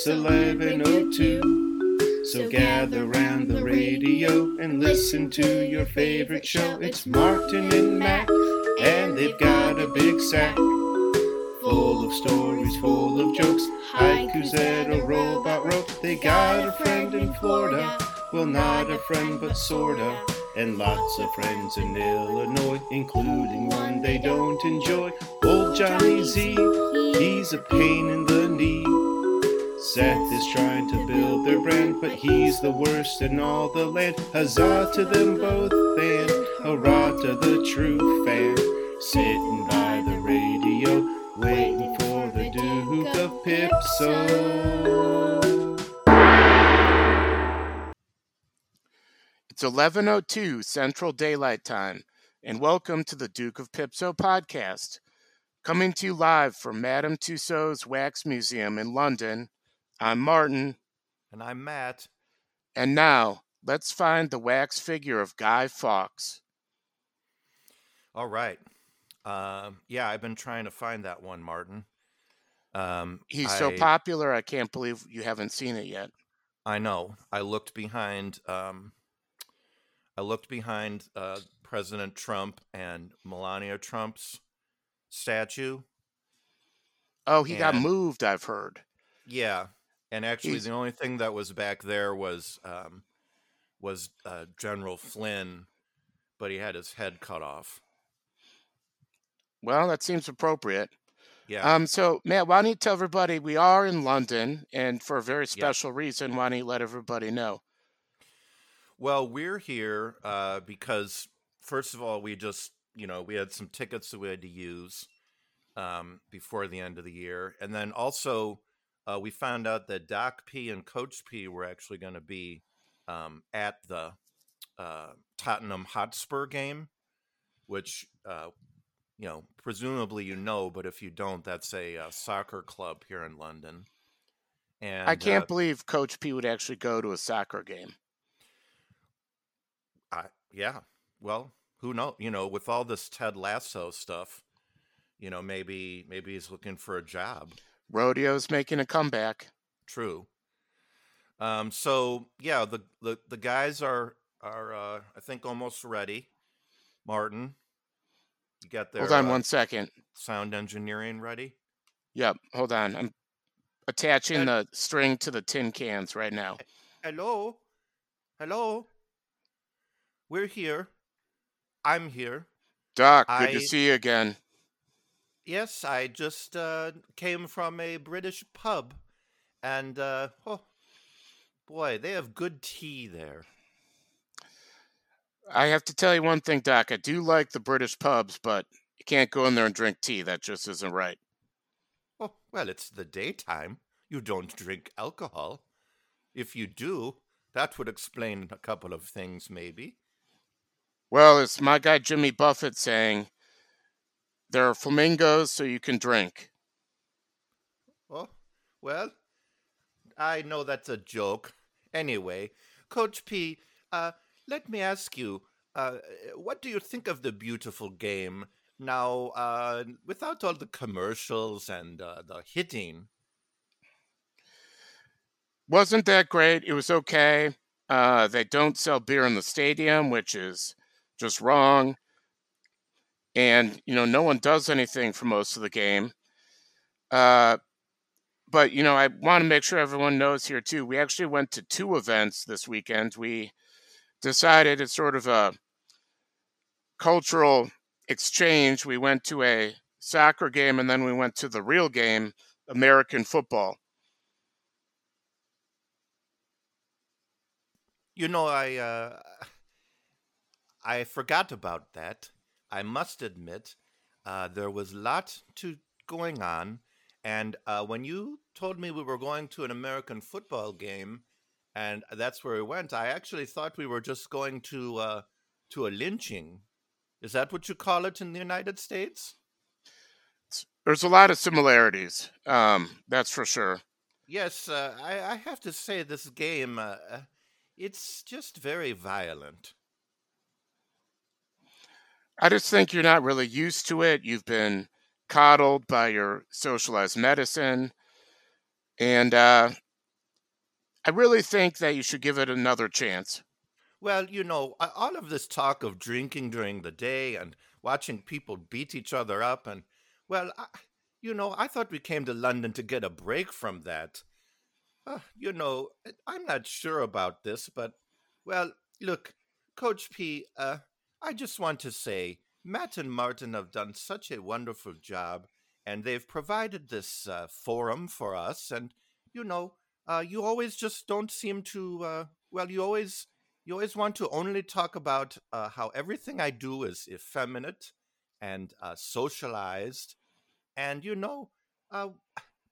It's 11:02. So gather round the radio and listen to your favorite show. It's Martin and Mac, and they've got a big sack full of stories, full of jokes. Haikus that a robot wrote. They got a friend in Florida. Well, not a friend, but sorta. And lots of friends in Illinois, including one they don't enjoy. Old Johnny Z, he's a pain in the knee. Seth is trying to build their brand, but he's the worst in all the land. Huzzah to them both, and hurrah to the true fan. Sitting by the radio, waiting for the Duke of Pipso. It's 11:02 Central Daylight Time, and welcome to the Duke of Pipso podcast. Coming to you live from Madame Tussauds Wax Museum in London, I'm Martin, And I'm Matt. and now let's find the wax figure of Guy Fawkes. All right. Um, yeah, I've been trying to find that one, Martin. Um, He's so popular, I can't believe you haven't seen it yet. I know. I looked behind. Um, I looked behind uh, President Trump and Melania Trump's statue. Oh, he got moved, I've heard. Yeah, and actually, He's- the only thing that was back there was um, was uh, General Flynn, but he had his head cut off. Well, that seems appropriate. Yeah. Um, so Matt, why don't you tell everybody we are in London, and for a very special reason, why don't you let everybody know? Well, we're here uh, because, first of all, we just, you know, we had some tickets that we had to use um, before the end of the year. And then also, uh, we found out that Doc P and Coach P were actually going to be um, at the uh, Tottenham Hotspur game, which, uh, you know, presumably you know, but if you don't, that's a uh, soccer club here in London. And I can't uh, believe Coach P would actually go to a soccer game. I, yeah. Well, who knows? You know, with all this Ted Lasso stuff, you know, maybe maybe he's looking for a job. Rodeo's making a comeback. True. Um. So yeah, the the the guys are are uh, I think almost ready. Martin, you got their Hold on uh, one second. sound engineering ready. Yep, hold on. I'm attaching And- the string to the tin cans right now. Hello, hello. We're here. I'm here. Doc, good to see you again. Yes, I just uh, came from a British pub, and uh, oh boy, they have good tea there. I have to tell you one thing, Doc. I do like the British pubs, but you can't go in there and drink tea. That just isn't right. Oh well, it's the daytime. You don't drink alcohol. If you do, that would explain a couple of things, maybe. Well, it's my guy Jimmy Buffett saying there are flamingos so you can drink. Oh well, I know that's a joke. Anyway, Coach P, uh, let me ask you, uh, what do you think of the beautiful game now, uh, without all the commercials and uh, the hitting? Wasn't that great? It was okay. Uh, they don't sell beer in the stadium, which is just wrong. And, you know, no one does anything for most of the game. Uh, but, you know, I want to make sure everyone knows here, too. We actually went to two events this weekend. We decided it's sort of a cultural exchange. We went to a soccer game and then we went to the real game, American football. You know, I uh, I forgot about that. I must admit, uh, there was a lot to going on, and uh, when you told me we were going to an American football game, and that's where we went, I actually thought we were just going to uh, to a lynching. Is that what you call it in the United States? There's a lot of similarities, um, that's for sure. Yes, uh, I, I have to say this game, uh, it's just very violent. I just think you're not really used to it. You've been coddled by your socialized medicine. And uh, I really think that you should give it another chance. Well, you know, all of this talk of drinking during the day and watching people beat each other up, and, well, I, you know, I thought we came to London to get a break from that. Uh, you know, I'm not sure about this, but, well, look, Coach P, uh, I just want to say Matt and Martin have done such a wonderful job, and they've provided this uh, forum for us. And you know, uh, you always just don't seem to. Uh, well, you always you always want to only talk about uh, how everything I do is effeminate and uh, socialized, and you know, uh,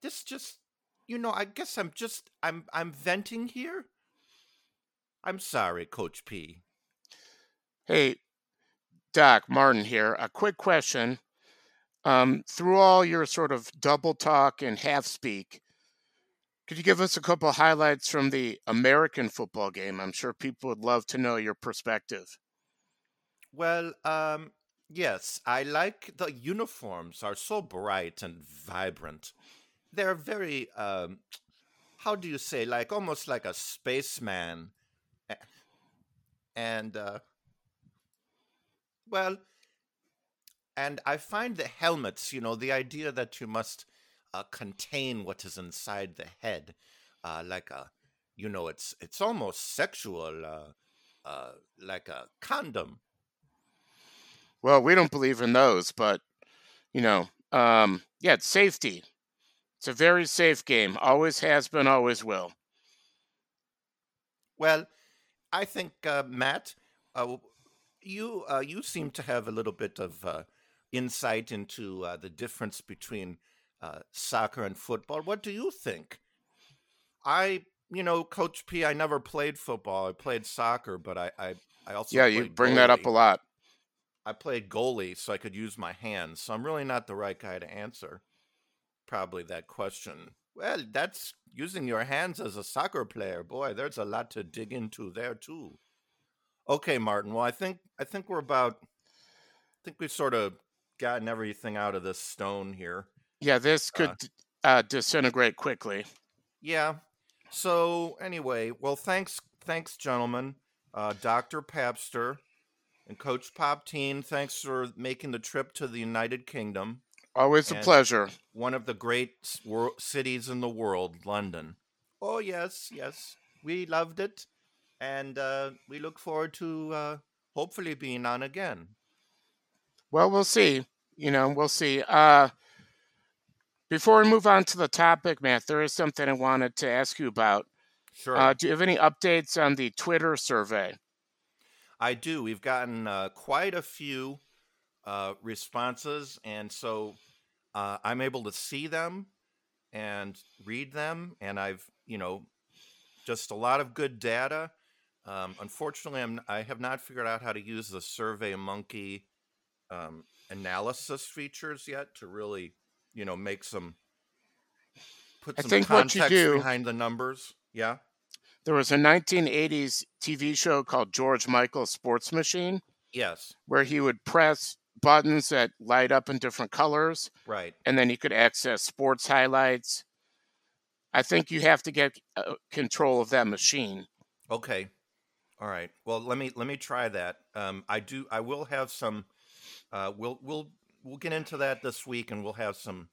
this just you know, I guess I'm just I'm I'm venting here. I'm sorry, Coach P. Hey, Doc, Martin here. A quick question. Um, through all your sort of double talk and half speak, could you give us a couple highlights from the American football game? I'm sure people would love to know your perspective. Well, um, yes, I like the uniforms are so bright and vibrant. They're very, um, how do you say, like almost like a spaceman. And, uh, well, and I find the helmets, you know, the idea that you must uh, contain what is inside the head, uh, like a, you know, it's it's almost sexual, uh, uh, like a condom. Well, we don't believe in those, but you know, um, yeah, it's safety. It's a very safe game. Always has been, always will. Well, I think uh, Matt, uh, you uh, you seem to have a little bit of uh, insight into uh, the difference between uh, soccer and football. What do you think? I, you know, Coach P, I never played football. I played soccer, but I I, I also Yeah, you bring that up a lot. I played goalie, so I could use my hands. So I'm really not the right guy to answer probably that question. Well, that's using your hands as a soccer player. Boy, there's a lot to dig into there too. Okay, Martin. Well, I think I think we're about I think we've sort of gotten everything out of this stone here. Yeah, this could Uh, uh, disintegrate quickly. Yeah. So anyway, well, thanks, thanks, gentlemen. Uh, Doctor Papster and Coach Popteen, thanks for making the trip to the United Kingdom, Always a pleasure. one of the great wor- cities in the world, London. Oh yes, yes, we loved it, and uh, we look forward to uh, hopefully being on again. Well, we'll see. You know, we'll see. Uh, before we move on to the topic, Matt, there is something I wanted to ask you about. Sure. Uh, do you have any updates on the Twitter survey? I do. We've gotten uh, quite a few uh, responses, and so uh, I'm able to see them and read them, and I've you know just a lot of good data. Um, unfortunately, I'm I have not figured out how to use the Survey Monkey um, analysis features yet to really you know make some put some think what you context do- behind the numbers. Yeah. There was a 1980s TV show called George Michael's Sports Machine Yes. where he would press buttons that light up in different colors Right. and then he could access sports highlights. I think you have to get uh, control of that machine. Okay. All right. Well, let me let me try that. Um, I do. I will have some. Uh, we'll we'll we'll get into that this week, and we'll have some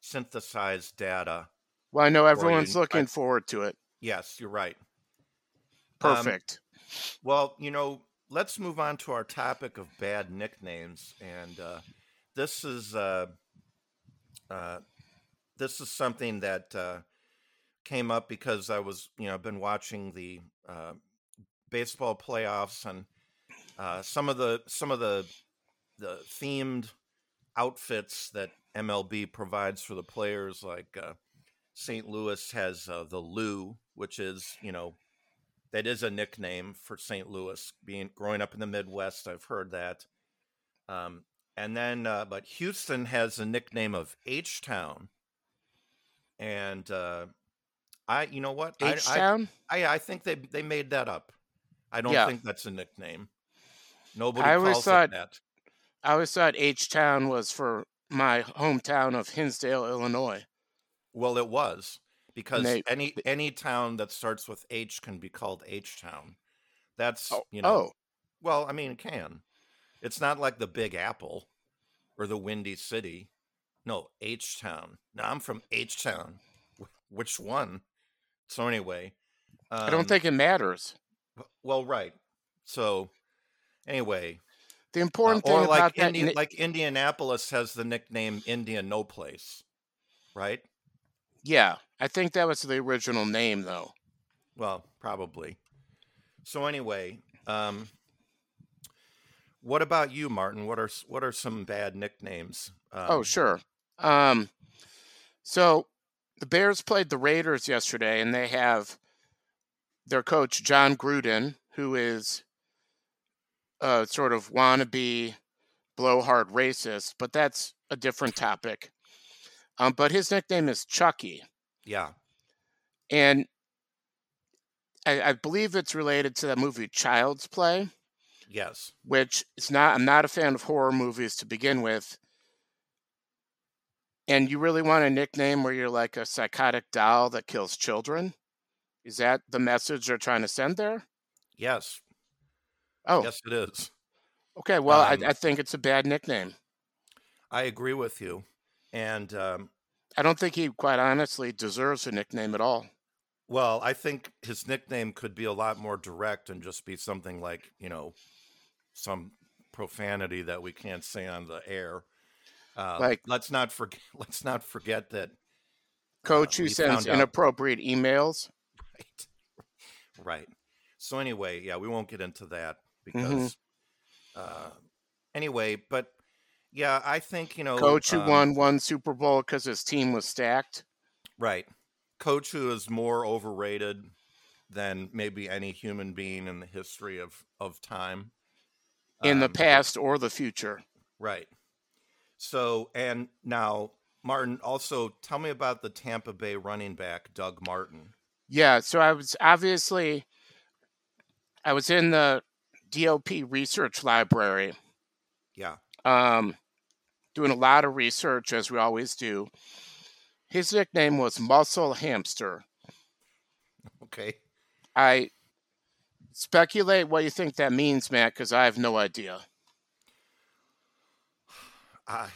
synthesized data. Well, I know you- everyone's I- looking forward to it. Yes, you're right. Um, Perfect. Well, you know, let's move on to our topic of bad nicknames, and uh, this is uh, uh, this is something that uh, came up because I was, you know, been watching the uh, baseball playoffs and uh, some of the some of the the themed outfits that MLB provides for the players, like uh, St. Louis has uh, the Lou, which is you know that is a nickname for St. Louis. Being growing up in the Midwest, I've heard that. Um, and then, uh, but Houston has a nickname of H Town, and uh, I, you know what, I- H I, Town? I, I think they they made that up. I don't Yeah. think that's a nickname. Nobody I always calls thought- it that. I always thought H Town was for my hometown of Hinsdale, Illinois. Well, it was because they- any any town that starts with H can be called H town. That's Oh, you know. oh, Well, I mean, it can. It's not like the Big Apple or the Windy City. No, H Town. No, I'm from H Town. Which one? So anyway, I don't um, think it matters. Well, right. So anyway, The uh, important thing or like about that, Indi- ni- like Indianapolis has the nickname Indian No Place, right? yeah, I think that was the original name, though. Well, probably. So anyway, um, what about you, Martin? What are what are some bad nicknames? Um, oh, sure. Um, so the Bears played the Raiders yesterday, and they have their coach Jon Gruden, who is a sort of wannabe blowhard racist, but that's a different topic. Um, but his nickname is Chucky, Yeah. and I, I believe it's related to that movie Child's Play. Yes. which is not I'm not a fan of horror movies to begin with. And you really want a nickname where you're like a psychotic doll that kills children? Is that the message they're trying to send there? Yes. Oh, Yes, it is. okay. Well, Um, I, I think it's a bad nickname. I agree with you. And um, I don't think he, quite honestly, deserves a nickname at all. well, I think his nickname could be a lot more direct and just be something like, you know, some profanity that we can't say on the air. Uh, Like- let's not forget. Let's not forget that. Coach Uh, who sends inappropriate emails. Right. Right. So anyway, yeah, we won't get into that because. Mm-hmm. Uh, anyway, but yeah, I think you know. Coach who um, won one Super Bowl because his team was stacked. Right. Coach who is more overrated than maybe any human being in the history of, of time. In the Um, past or the future. Right. So, and now, Martin, also tell me about the Tampa Bay running back, Doug Martin. Yeah, so I was obviously I was in the DOP research library, Yeah. um, doing a lot of research as we always do. His nickname was Muscle Hamster. Okay. I speculate what you think that means, Matt, because I have no idea. I,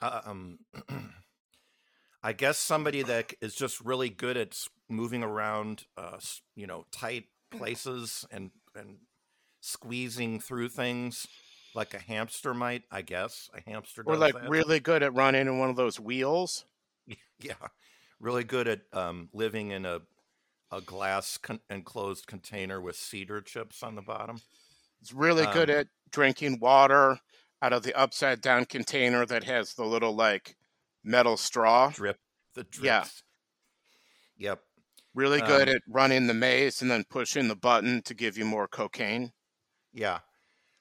um, I guess somebody that is just really good at moving around, uh, you know, tight places and and squeezing through things like a hamster might. I guess a hamster Or does like that. really good at running in one of those wheels. yeah, really good at um, living in a a glass con- enclosed container with cedar chips on the bottom. He's really good Um, at drinking water out of the upside down container that has the little like metal straw. Drip the drips. Yeah. Yep. Really good Um, at running the maze and then pushing the button to give you more cocaine. Yeah.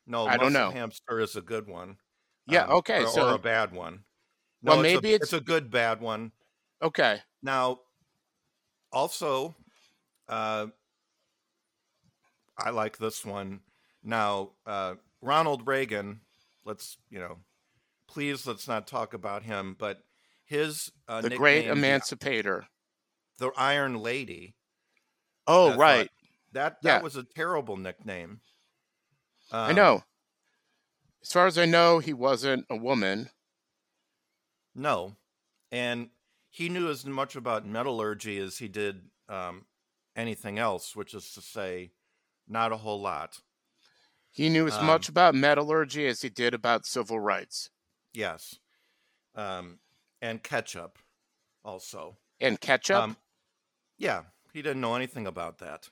No, I don't know. hamster is a good one. Yeah, um, okay, or, so- or a bad one. Well, No, it's a- maybe it's- it's a good bad one. Okay. Now, also, uh, I like this one. Now, uh, Ronald Reagan. Let's you know, please let's not talk about him. But his uh, The great nickname, the- emancipator. The Iron Lady. Oh, I thought right. That that Yeah. was a terrible nickname. I Um, know. As far as I know, he wasn't a woman. No, and he knew as much about metallurgy as he did um, anything else, which is to say, not a whole lot. He knew as Um, much about metallurgy as he did about civil rights Yes, um, and ketchup also. and ketchup. Um, yeah, he didn't know anything about that.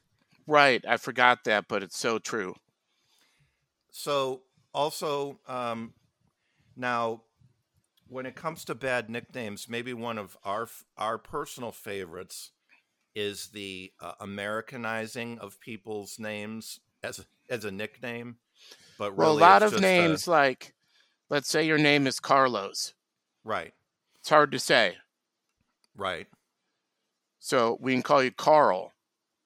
right. I forgot that, but it's so true. So also um, now, when it comes to bad nicknames, maybe one of our our personal favorites is the uh, Americanizing of people's names as as a nickname. But well, a lot of just a- names, like, let's say your name is Carlos. right, It's hard to say. right, So we can call you Carl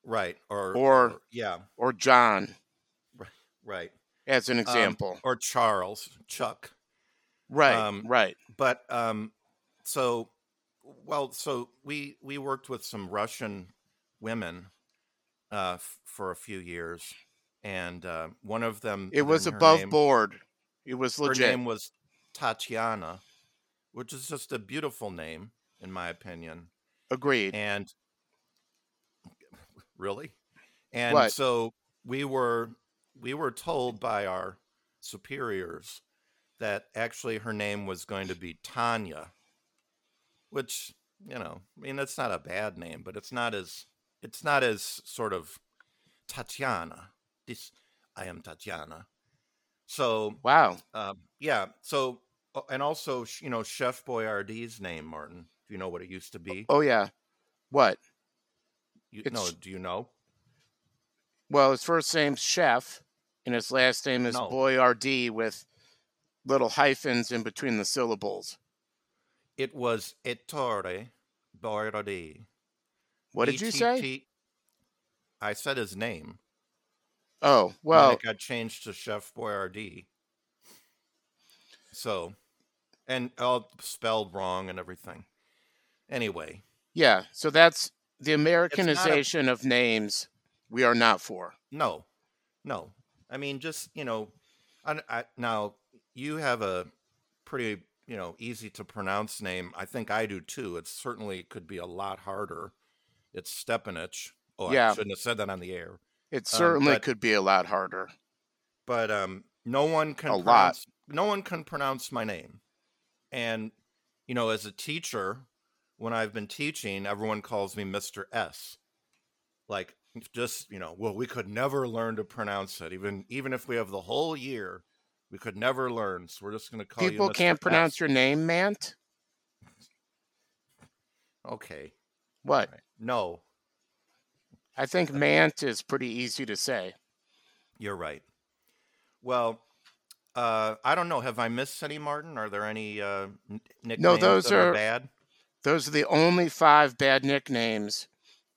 right, or Or- yeah, or John, right. as an Um, example. or Charles, Chuck. right. um, right. But um, so well, so we we worked with some Russian women uh, f- for a few years, and uh, one of them It was above name- board. It was legit. Her name was Tatiana, which is just a beautiful name, in my opinion. Agreed. And really, and What? so we were we were told by our superiors that actually her name was going to be Tanya, which you know, I mean, that's not a bad name, but it's not as it's not as sort of Tatiana. This I am Tatiana. So Wow. um, yeah. So, uh, and also, you know, Chef Boyardee's name, Martin. Do you know what it used to be? Oh yeah. What? You, no, do you know? Well, his first name's Chef, and his last name is No. Boyardee with little hyphens in between the syllables. It was Ettore Boiardi. What did you say? I said his name. Oh, and well, it got changed to Chef Boyardee. So, and all spelled wrong and everything. Anyway, yeah. So that's the Americanization of names we are not for. No, no. I mean, just you know, I, I, now you have a pretty you know easy to pronounce name. I think I do too. It certainly could be a lot harder. It's Stepanich. Oh, Yeah. I shouldn't have said that on the air. It Um, certainly but- could be a lot harder. But um, no one can A lot. No one can pronounce my name. And you know, as a teacher, when I've been teaching, everyone calls me Mister S. Like just you know, well, we could never learn to pronounce it, even even if we have the whole year, we could never learn. So we're just going to call People you. Mr. can't pronounce your name, Mant. Okay, What? no, I think Mant is pretty easy to say. you're right. Well, uh, I don't know. Have I missed any, Martin? Are there any uh, n- nicknames those that are are- bad? Those are the only five bad nicknames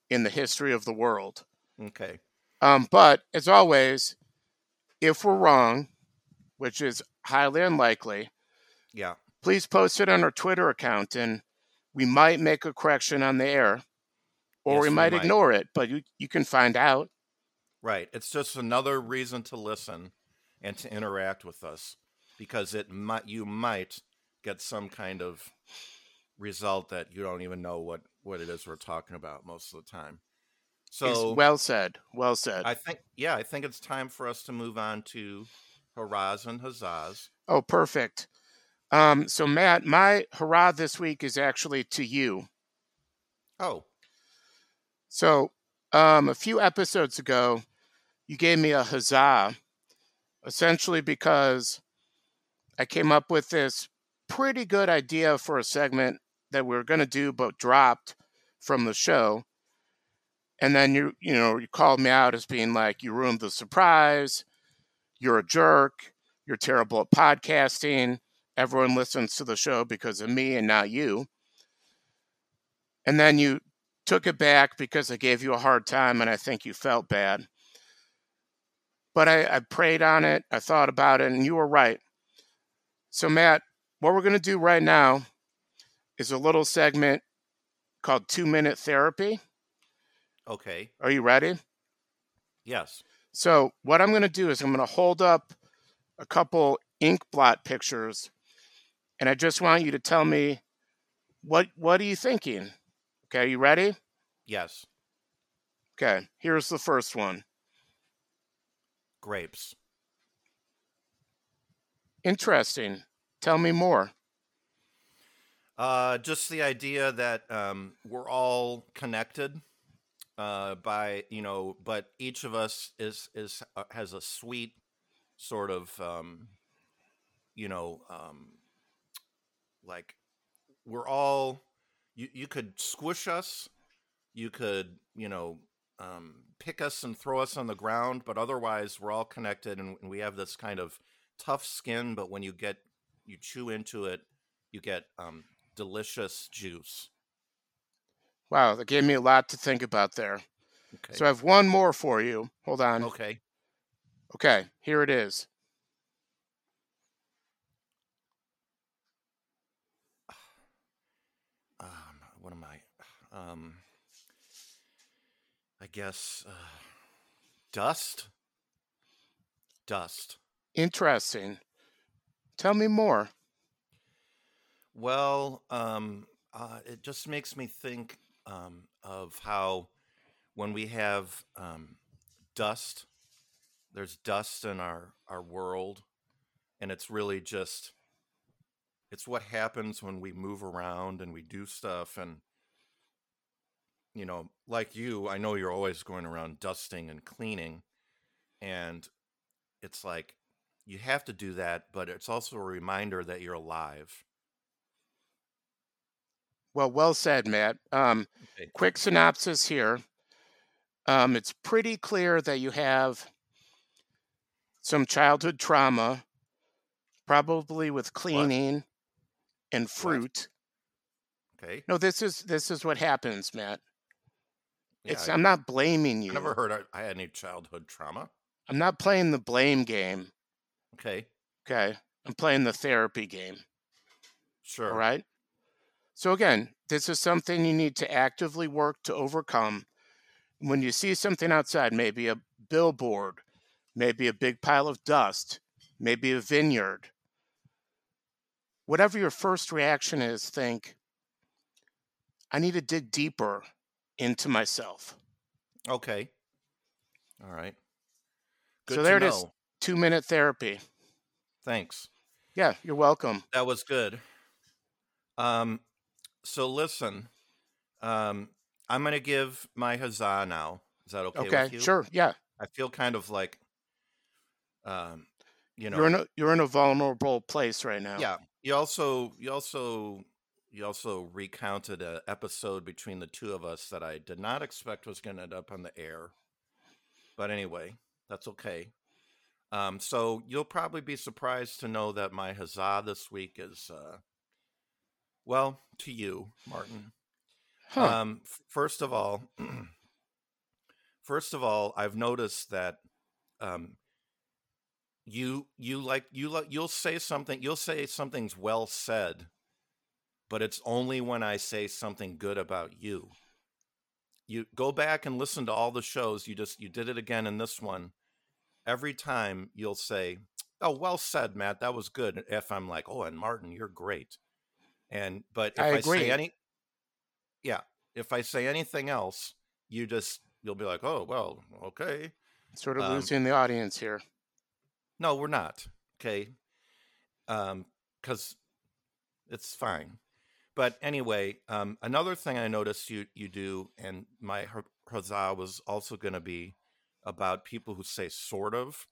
in the history of the world. Okay. Um, but as always, if we're wrong, which is highly unlikely, Yeah. please post it on our Twitter account and we might make a correction on the air or Yes, we we might, might. ignore it, but you, you can find out. Right. It's just another reason to listen and to interact with us because it might you might get some kind of result that you don't even know what what it is we're talking about most of the time. So well said. Well said. I think yeah, I think it's time for us to move on to hurrahs and huzzahs. oh, perfect. Um, so, Matt, my hurrah this week is actually to you. Oh, So, um, a few episodes ago, you gave me a huzzah, essentially because I came up with this pretty good idea for a segment that we were going to do, but dropped from the show. And then you, you know, you called me out as being like, you ruined the surprise. You're a jerk. You're terrible at podcasting. Everyone listens to the show because of me and not you. And then you took it back because I gave you a hard time and I think you felt bad. But I, I prayed on it, I thought about it, and you were right. So, Matt, what we're going to do right now is a little segment called Two Minute Therapy. okay. Are you ready? Yes. So, what I'm going to do is I'm going to hold up a couple ink blot pictures, and I just want you to tell me what what are you thinking? Okay, are you ready? Yes. Okay, here's the first one. Grapes. Interesting. Tell me more. Uh, just the idea that um, we're all connected uh, by you know, but each of us is is uh, has a sweet sort of um, you know um, like we're all you you could squish us, you could you know um, pick us and throw us on the ground, but otherwise we're all connected and, and we have this kind of tough skin. But when you get you chew into it, you get um, delicious juice. Wow, that gave me a lot to think about there. Okay. So I have one more for you. Hold on. okay. Okay, here it is. Um, what am I? Um, I guess uh, dust. Dust. Interesting. Tell me more. Well, um, uh, it just makes me think um, of how when we have um, dust, there's dust in our, our world, and it's really just it's what happens when we move around and we do stuff and you know, like you, I know you're always going around dusting and cleaning and it's like you have to do that, but it's also a reminder that you're alive. Well, well said, Matt. Um, Okay. quick synopsis here. Um, it's pretty clear that you have some childhood trauma, probably with cleaning and fruit. Okay. No, this is this is what happens, Matt. Yeah, It's I, I'm not blaming I you. never heard I, I had any childhood trauma. I'm not playing the blame game. Okay. Okay. I'm playing the therapy game. Sure. All right. So again, this is something you need to actively work to overcome. When you see something outside, maybe a billboard, maybe a big pile of dust, maybe a vineyard, whatever your first reaction is, think, I need to dig deeper into myself. Okay. All right. Good So there it know. is. Two minute therapy. Thanks. Yeah, you're welcome. That was good. Um, so listen, um, I'm gonna give my huzzah now. Is that okay, Okay, with you? sure. Yeah. I feel kind of like, um, you know, You're in a you're in a vulnerable place right now. yeah. You also, you also, you also recounted a episode between the two of us that I did not expect was going to end up on the air. But anyway, that's okay. Um, so you'll probably be surprised to know that my huzzah this week is, uh, well, to you, Martin. Huh. Um, f- first of all, first of all, I've noticed that um, you you like you like you'll say something you'll say something's well said, but it's only when I say something good about you. You go back and listen to all the shows. You just you did it again in this one. Every time you'll say, "Oh, well said, Matt. That was good." If I'm like, "Oh, and Martin, you're great," and but if I I, say any, yeah, if I say anything else, you just you'll be like, "Oh, well, okay." sort of um, losing the audience here. No, we're not. Okay. Um, because it's fine. But anyway, um, another thing I noticed you you do, and my hu- huzzah was also going to be about people who say sort of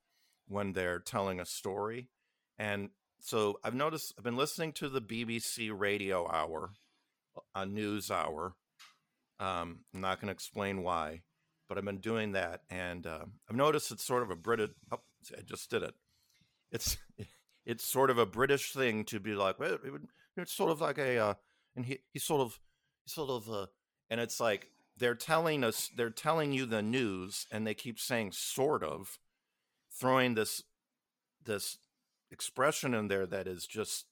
when they're telling a story. And so I've noticed I've been listening to the BBC Radio Hour, a news hour. Um, I'm not going to explain why, but I've been doing that, and uh, I've noticed it's sort of a British. Oh, I just did it. It's it's sort of a British thing to be like, well, it it's sort of like a, uh, and he he sort of sort of, uh, and it's like they're telling us, they're telling you the news, and they keep saying sort of, throwing this this expression in there that is just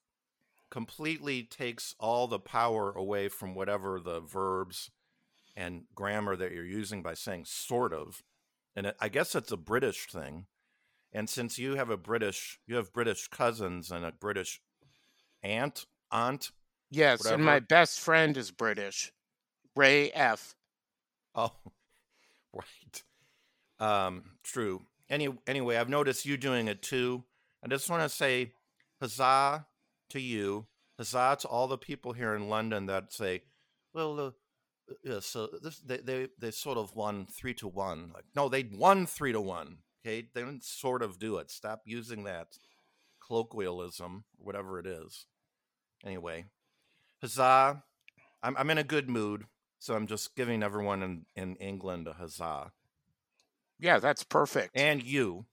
completely takes all the power away from whatever the verbs and grammar that you're using by saying sort of and i guess it's a british thing and since you have a british you have british cousins and a british aunt aunt Yes, and my best friend is British. Ray F. oh right um true Any, anyway i've noticed you doing it too i just want to say huzzah to you huzzah to all the people here in london that say well uh, yeah, so this they, they they sort of won three to one. Like, no, they won three to one. Okay, they didn't sort of do it. Stop using that colloquialism, whatever it is. Anyway, huzzah! I'm I'm in a good mood, so I'm just giving everyone in in England a huzzah, Yeah, that's perfect. and you.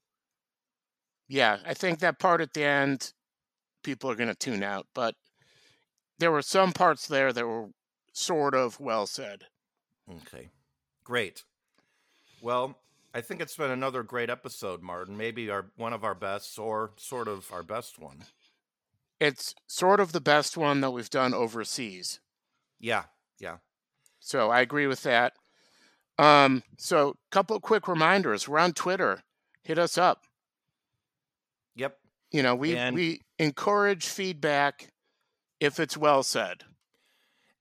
Yeah, I think that part at the end, people are going to tune out, but there were some parts there that were sort of well said. Okay, great. Well, I think it's been another great episode, Martin. Maybe our one of our best, or sort of our best one. It's sort of the best one that we've done overseas. Yeah, yeah. So I agree with that. Um, so couple quick reminders. We're on Twitter. Hit us up. Yep. You know, we And- we encourage feedback if it's well said.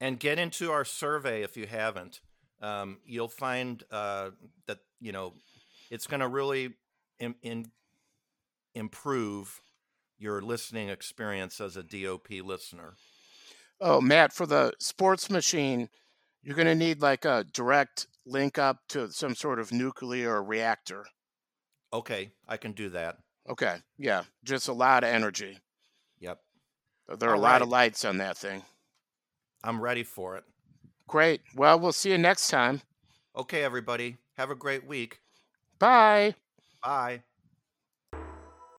and get into our survey if you haven't. Um, you'll find uh, that you know it's going to really in, in, improve your listening experience as a DOP listener. Oh, Matt, for the sports machine, you're going to need like a direct link up to some sort of nuclear reactor. Okay, I can do that. Okay. Yeah. Just a lot of energy. Yep, There are a All lot of lights on that thing. I'm ready for it. Great. Well, we'll see you next time. Okay, everybody, have a great week. Bye. Bye.